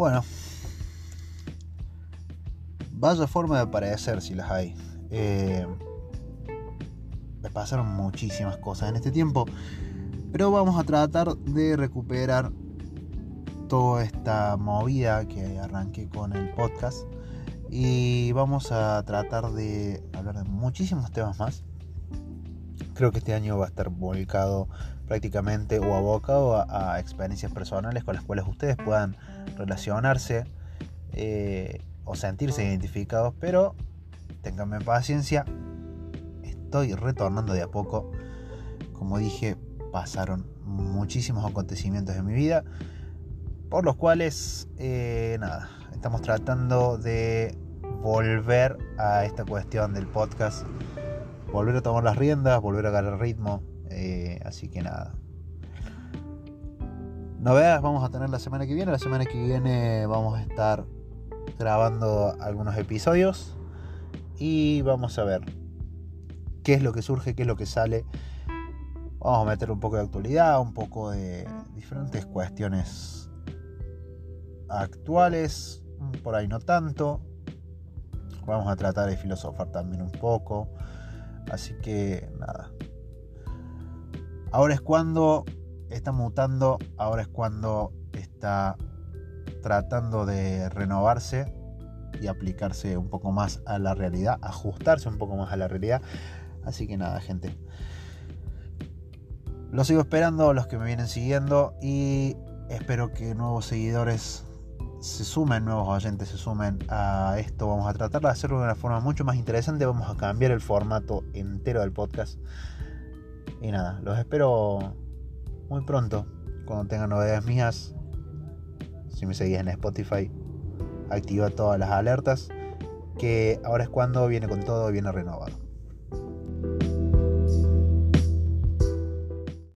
Bueno, vaya forma de aparecer si las hay. Eh, me pasaron muchísimas cosas en este tiempo, pero vamos a tratar de recuperar toda esta movida que arranqué con el podcast y vamos a tratar de hablar de muchísimos temas más. Creo que este año va a estar volcado prácticamente o abocado a, experiencias personales con las cuales ustedes puedan relacionarse eh, o sentirse identificados, pero ténganme paciencia, estoy retornando de a poco. Como dije, pasaron muchísimos acontecimientos en mi vida, por los cuales, eh, nada, estamos tratando de volver a esta cuestión del podcast, volver a tomar las riendas, volver a agarrar ritmo, eh, así que nada. Novedades vamos a tener la semana que viene, la semana que viene vamos a estar grabando algunos episodios y vamos a ver qué es lo que surge, qué es lo que sale. Vamos a meter un poco de actualidad, un poco de diferentes cuestiones actuales, por ahí no tanto. Vamos a tratar de filosofar también un poco. Así que nada. Ahora es cuando está mutando, ahora es cuando está tratando de renovarse y aplicarse un poco más a la realidad, ajustarse un poco más a la realidad. Así que nada, gente. Los sigo esperando, los que me vienen siguiendo y espero que nuevos seguidores se sumen, nuevos oyentes se sumen a esto. Vamos a tratar de hacerlo de una forma mucho más interesante. Vamos a cambiar el formato entero del podcast. Y nada, los espero muy pronto. Cuando tengan novedades mías, si me seguís en Spotify, activa todas las alertas. Que ahora es cuando viene con todo, viene renovado.